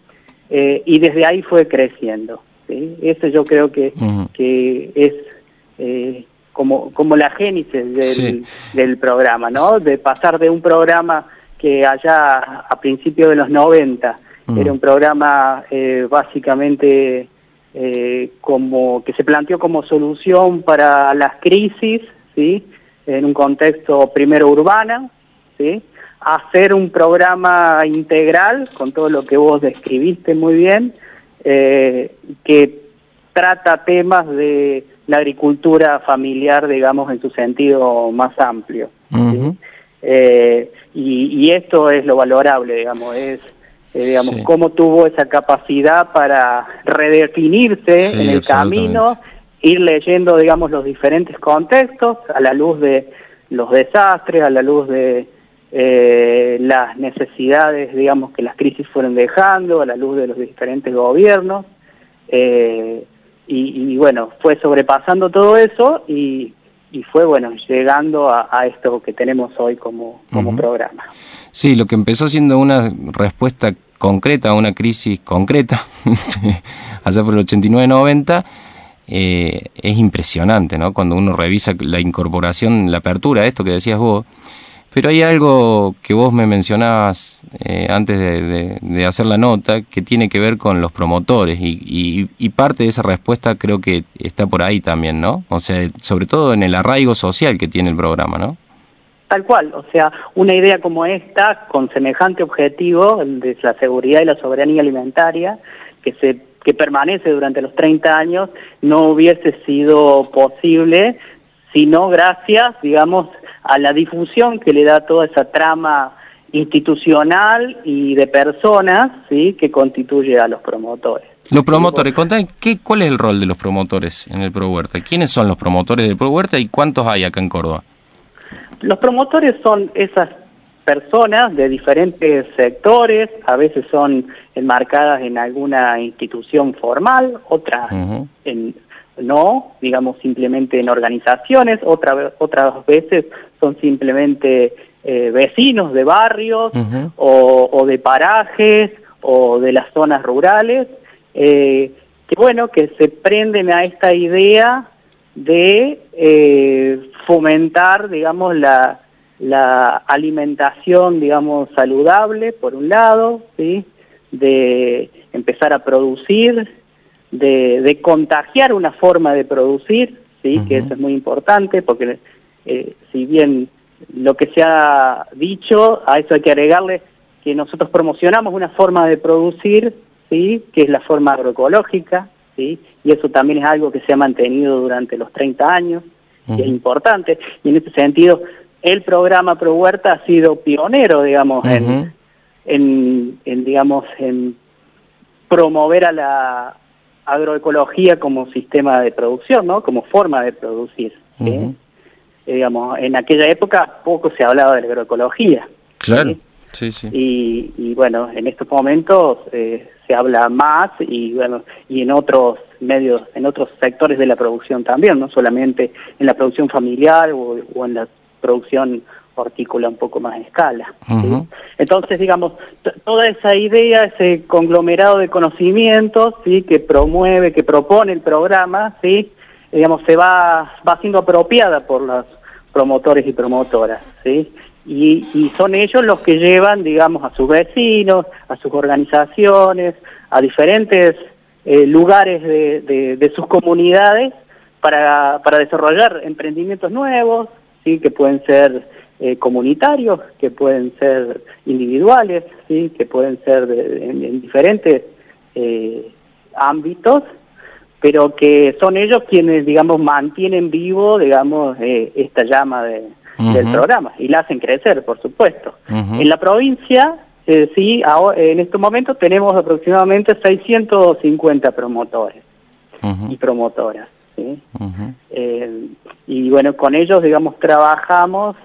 Eh, y desde ahí fue creciendo. ¿sí? Eso yo creo que, que es eh, como, como la génesis del, programa, ¿no? De pasar de un programa que allá a principios de los 90 mm. era un programa eh, básicamente eh, como que se planteó como solución para las crisis, ¿sí? En un contexto primero urbana, ¿sí? hacer un programa integral con todo lo que vos describiste muy bien, eh, que trata temas de la agricultura familiar, digamos, en su sentido más amplio. Eh, y, esto es lo valorable, digamos, es eh, digamos cómo tuvo esa capacidad para redefinirse en el camino, ir leyendo, digamos, los diferentes contextos a la luz de los desastres, a la luz de eh, las necesidades, digamos, que las crisis fueron dejando a la luz de los diferentes gobiernos. Eh, y, bueno, fue sobrepasando todo eso y, fue, bueno, llegando a, esto que tenemos hoy como, como programa. Sí, lo que empezó siendo una respuesta concreta a una crisis concreta, <laughs> allá por el 89-90, eh, es impresionante, ¿no? Cuando uno revisa la incorporación, la apertura, esto que decías vos, pero hay algo que vos me mencionabas eh, antes de, hacer la nota que tiene que ver con los promotores y, parte de esa respuesta creo que está por ahí también, ¿no? O sea, sobre todo en el arraigo social que tiene el programa, ¿no? Tal cual, o sea, una idea como esta, con semejante objetivo, el de la seguridad y la soberanía alimentaria, que se que permanece durante los 30 años, no hubiese sido posible, sino gracias, digamos, a la difusión que le da toda esa trama institucional y de personas ¿sí? que constituye a los promotores. Los promotores, contame, ¿qué, ¿cuál es el rol de los promotores en el Pro Huerta? ¿Quiénes son los promotores del Pro Huerta y cuántos hay acá en Córdoba? Los promotores son esas personas de diferentes sectores, a veces son enmarcadas en alguna institución formal, otras en, no, digamos simplemente en organizaciones, otra, otras veces son simplemente eh, vecinos de barrios o, de parajes o de las zonas rurales, eh, que bueno, que se prenden a esta idea de eh, fomentar, digamos, la, la alimentación, digamos, saludable, por un lado, ¿sí? de empezar a producir de, contagiar una forma de producir, sí, que eso es muy importante, porque eh, si bien lo que se ha dicho, a eso hay que agregarle que nosotros promocionamos una forma de producir, sí, que es la forma agroecológica, sí, y eso también es algo que se ha mantenido durante los 30 años, y es importante, y en ese sentido el programa Pro Huerta ha sido pionero, digamos, en, en, digamos, en promover a la, agroecología como sistema de producción, ¿no? Como forma de producir. Eh, digamos, en aquella época poco se hablaba de la agroecología. Claro. Sí, sí. Y, bueno, en estos momentos eh, se habla más y bueno, y en otros medios, en otros sectores de la producción también, no solamente en la producción familiar o, o en la producción hortícola un poco más a escala. Entonces, digamos, toda esa idea, ese conglomerado de conocimientos ¿sí? que promueve, que propone el programa, ¿sí? digamos, se va, va siendo apropiada por los promotores y promotoras. ¿sí? Y, son ellos los que llevan, digamos, a sus vecinos, a sus organizaciones, a diferentes eh, lugares de, de, sus comunidades para, para desarrollar emprendimientos nuevos, ¿sí? que pueden ser eh, comunitarios, que pueden ser individuales, ¿sí? que pueden ser en, diferentes eh, ámbitos, pero que son ellos quienes, digamos, mantienen vivo, digamos, eh, esta llama de, del programa y la hacen crecer, por supuesto. En la provincia, sí, en estos momentos tenemos aproximadamente 650 promotores y promotoras. y bueno, con ellos, digamos, trabajamos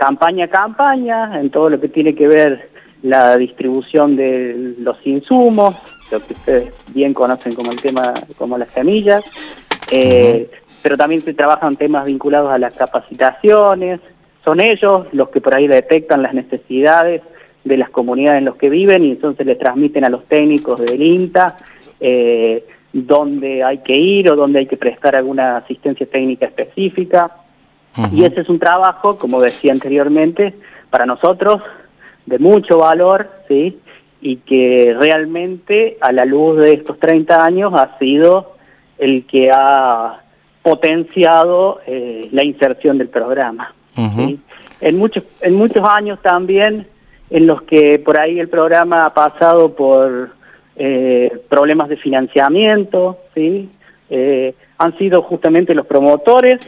campaña a campaña, en todo lo que tiene que ver la distribución de los insumos, lo que ustedes bien conocen como el tema, como las semillas, eh, pero también se trabajan temas vinculados a las capacitaciones, son ellos los que por ahí detectan las necesidades de las comunidades en las que viven y entonces les transmiten a los técnicos del INTA eh, dónde hay que ir o dónde hay que prestar alguna asistencia técnica específica. Y ese es un trabajo, como decía anteriormente, para nosotros de mucho valor, ¿sí? Y que realmente a la luz de estos 30 años ha sido el que ha potenciado eh, la inserción del programa. En, muchos, en muchos años también en los que por ahí el programa ha pasado por eh, problemas de financiamiento, ¿sí? Eh, han sido justamente los promotores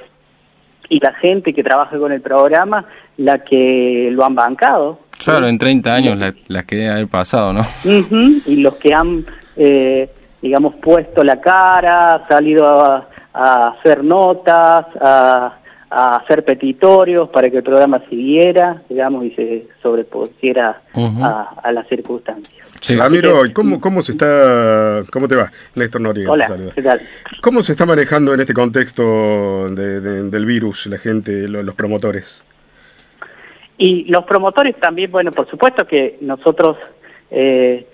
y la gente que trabaja con el programa la que lo han bancado. Claro, en 30 años las la que haber pasado, ¿no? y los que han, eh, digamos, puesto la cara, salido a, hacer notas, a, a hacer petitorios para que el programa siguiera, digamos, y se sobrepusiera a, las circunstancias. Sí. Ramiro, ¿cómo, ¿cómo se está, cómo te va? Néstor Noriega. Hola, ¿qué tal? ¿Cómo se está manejando en este contexto del virus la gente, los, promotores? Y los promotores también, bueno, por supuesto que nosotros eh,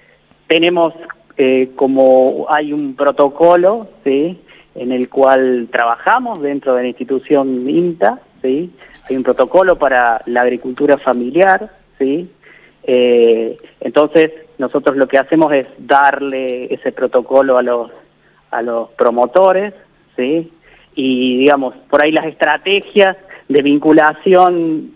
tenemos eh, como hay un protocolo, ¿sí? En el cual trabajamos dentro de la institución INTA, ¿sí? Hay un protocolo para la agricultura familiar, ¿sí? Eh, entonces, nosotros lo que hacemos es darle ese protocolo a los, a los promotores, ¿sí? Y, digamos, por ahí las estrategias de vinculación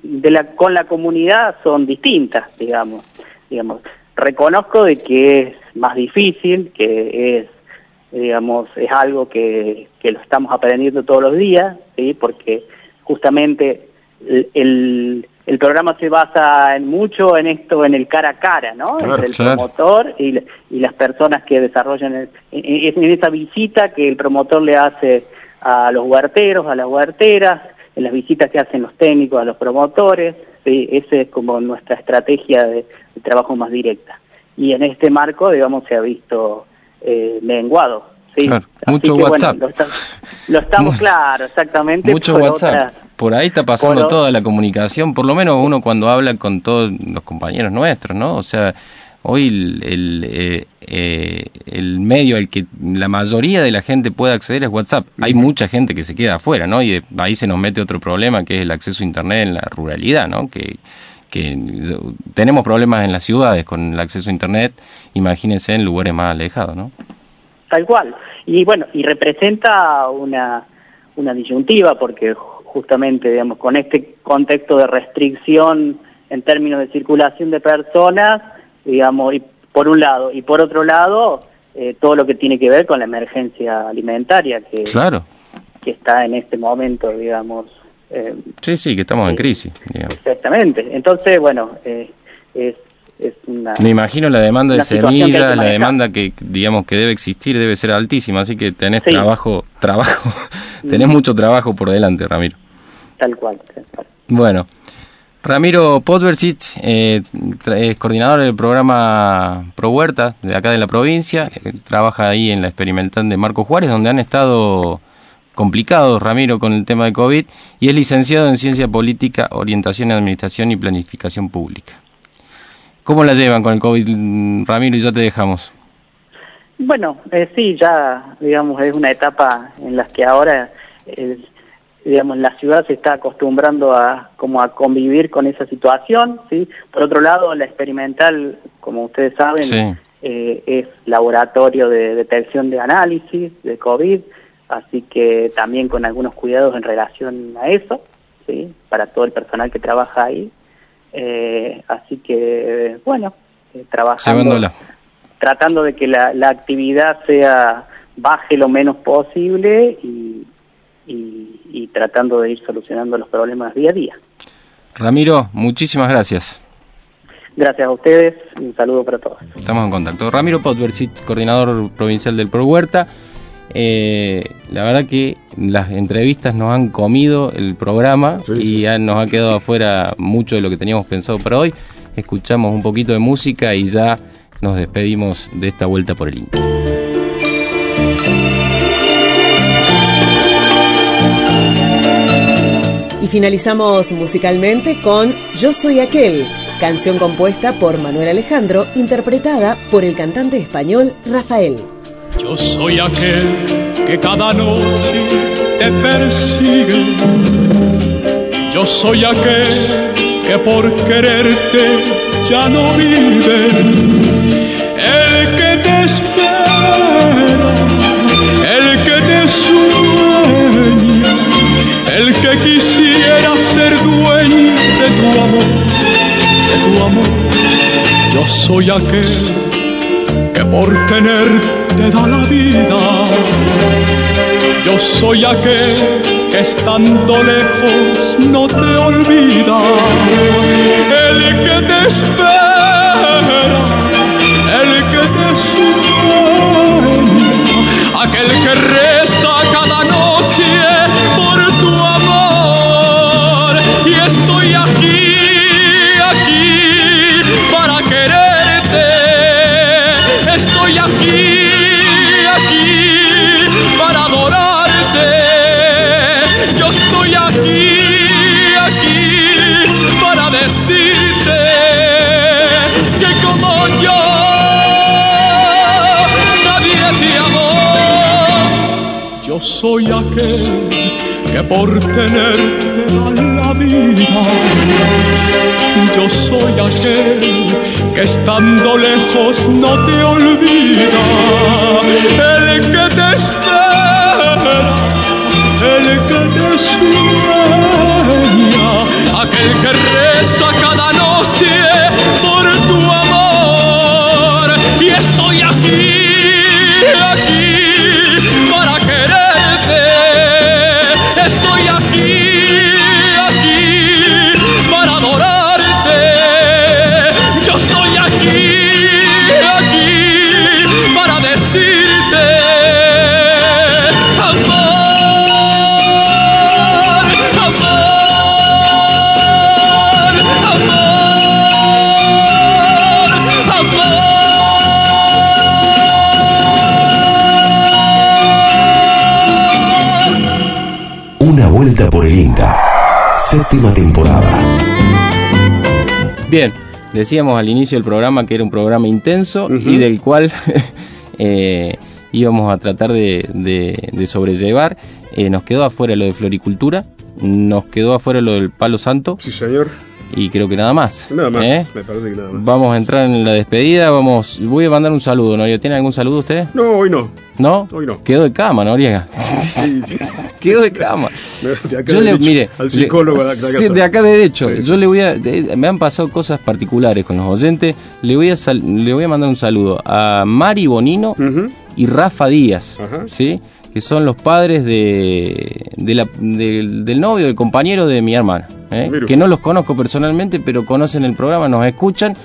con la comunidad son distintas, digamos. digamos. Reconozco de que es más difícil, que es digamos, es algo que, que, lo estamos aprendiendo todos los días, ¿sí? porque justamente el, el, programa se basa en mucho en esto, en el cara a cara, ¿no? Entre el promotor y, y, las personas que desarrollan, el, en, esa visita que el promotor le hace a los huerteros, a las huerteras, en las visitas que hacen los técnicos a los promotores, ¿sí? esa es como nuestra estrategia de, de trabajo más directa. Y en este marco, digamos, se ha visto eh, menguado. ¿sí? mucho WhatsApp. lo, estamos, <laughs> claro, exactamente. Mucho WhatsApp. por ahí está pasando toda la comunicación, por lo menos uno cuando habla con todos los compañeros nuestros, ¿no? O sea, hoy el, eh, eh, el, medio al que la mayoría de la gente puede acceder es WhatsApp. Hay mucha gente que se queda afuera, ¿no? Y ahí se nos mete otro problema que es el acceso a Internet en la ruralidad, ¿no? Que, que tenemos problemas en las ciudades con el acceso a Internet, imagínense en lugares más alejados, ¿no? Tal cual. Y bueno, y representa una, una disyuntiva porque justamente, digamos, con este contexto de restricción en términos de circulación de personas, digamos, y por un lado, y por otro lado, eh, todo lo que tiene que ver con la emergencia alimentaria que, claro. que está en este momento, digamos, eh, sí, sí, que estamos en crisis. Exactamente. Entonces, bueno, eh, es, una... Me imagino la demanda de semillas, la demanda que, digamos, que debe existir debe ser altísima, así que tenés trabajo, <laughs> trabajo, tenés mucho trabajo por delante, Ramiro. Tal cual. Bueno. Ramiro Podversic eh, es coordinador del programa Pro Huerta de acá de la provincia, trabaja ahí en la experimental de Marco Juárez, donde han estado complicado, Ramiro, con el tema de COVID, y es licenciado en Ciencia Política, Orientación, Administración y Planificación Pública. ¿Cómo la llevan con el COVID, Ramiro? Y ya te dejamos. Bueno, eh, sí, ya, digamos, es una etapa en la que ahora, eh, digamos, la ciudad se está acostumbrando a, como a convivir con esa situación, ¿sí? Por otro lado, la experimental, como ustedes saben, eh, es laboratorio de detección de análisis de COVID, así que también con algunos cuidados en relación a eso, ¿sí? para todo el personal que trabaja ahí. Eh, así que, bueno, eh, trabajando, tratando de que la, la, actividad sea baje lo menos posible y, y tratando de ir solucionando los problemas día a día. Ramiro, muchísimas gracias. Gracias a ustedes, un saludo para todos. Estamos en contacto. Ramiro Potversit, coordinador provincial del Pro Huerta. Eh, la verdad que las entrevistas nos han comido el programa y nos ha quedado afuera mucho de lo que teníamos pensado para hoy. Escuchamos un poquito de música y ya nos despedimos de esta vuelta por el Inter. Y finalizamos musicalmente con Yo Soy Aquel, canción compuesta por Manuel Alejandro, interpretada por el cantante español Rafael. Yo soy aquel que cada noche te persigue. Yo soy aquel que por quererte ya no vive. El que te espera, el que te sueña, el que quisiera ser dueño de tu amor, de tu amor. Yo soy aquel que por tener te da la vida. Yo soy aquel que estando lejos no te olvida, el que te espera, el que te sueña, aquel que soy aquel que por tenerte da la vida. Yo soy aquel que estando lejos no te olvida. El que te espera, el que te sueña, aquel que reza Una vuelta por el INTA. Séptima temporada. Bien, decíamos al inicio del programa que era un programa intenso y del cual <laughs> eh, íbamos a tratar de, de- de sobrellevar. Eh, nos quedó afuera lo de floricultura, nos quedó afuera lo del palo santo. Sí, señor. Y creo que nada más. Nada más, ¿eh? me parece que nada más. Vamos a entrar en la despedida, vamos, voy a mandar un saludo, Noriega. ¿Tiene algún saludo usted? No, hoy no. ¿No? Hoy no. Quedó de cama, Noriega. <laughs> Quedó de cama. De acá Yo le, derecho, mire, al psicólogo le- de acá sí, de acá derecho. Sí, Yo le voy a, de- me han pasado cosas particulares con los oyentes. Le voy a sal- le voy a mandar un saludo a Mari Bonino y Rafa Díaz, ¿sí? Que son los padres de, de la- del, del novio, del compañero de mi hermana. ¿eh? Que no los conozco personalmente, pero conocen el programa, nos escuchan.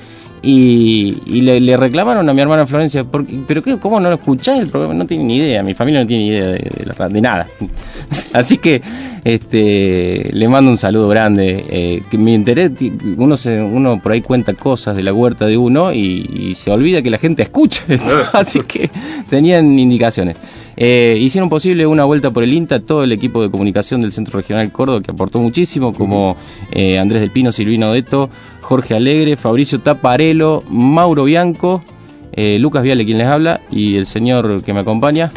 Y, y le, le reclamaron a mi hermana Florencia, ¿por qué- ¿pero qué, cómo no lo escuchás el programa? No tiene ni idea, mi familia no tiene ni idea de, de nada. <laughs> Así que este, le mando un saludo grande. eh, que me enteré, ti- uno, se, uno por ahí cuenta cosas de la huerta de uno y, y se olvida que la gente escucha esto. <laughs> Así que tenían indicaciones. Eh, hicieron posible una vuelta por el INTA, todo el equipo de comunicación del Centro Regional Córdoba, que aportó muchísimo, como eh, Andrés del Pino, Silvino Deto, Jorge Alegre, Fabricio Taparelo, Mauro Bianco, eh, Lucas Viale, quien les habla, y el señor que me acompaña,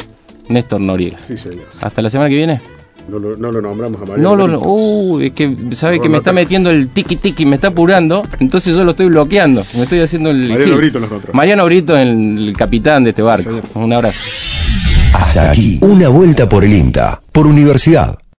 Néstor Noriega. Sí, señor. Hasta la semana que viene. No lo, no lo nombramos a María. No, lo, uh, es que sabe que me está metiendo el tiki tiki, me está apurando, entonces yo lo estoy bloqueando, me estoy haciendo el. Mariano. Brito nosotros. Mariano Brito, el, el capitán de este barco. Un abrazo. Hasta aquí. Una vuelta por el INTA. Por universidad.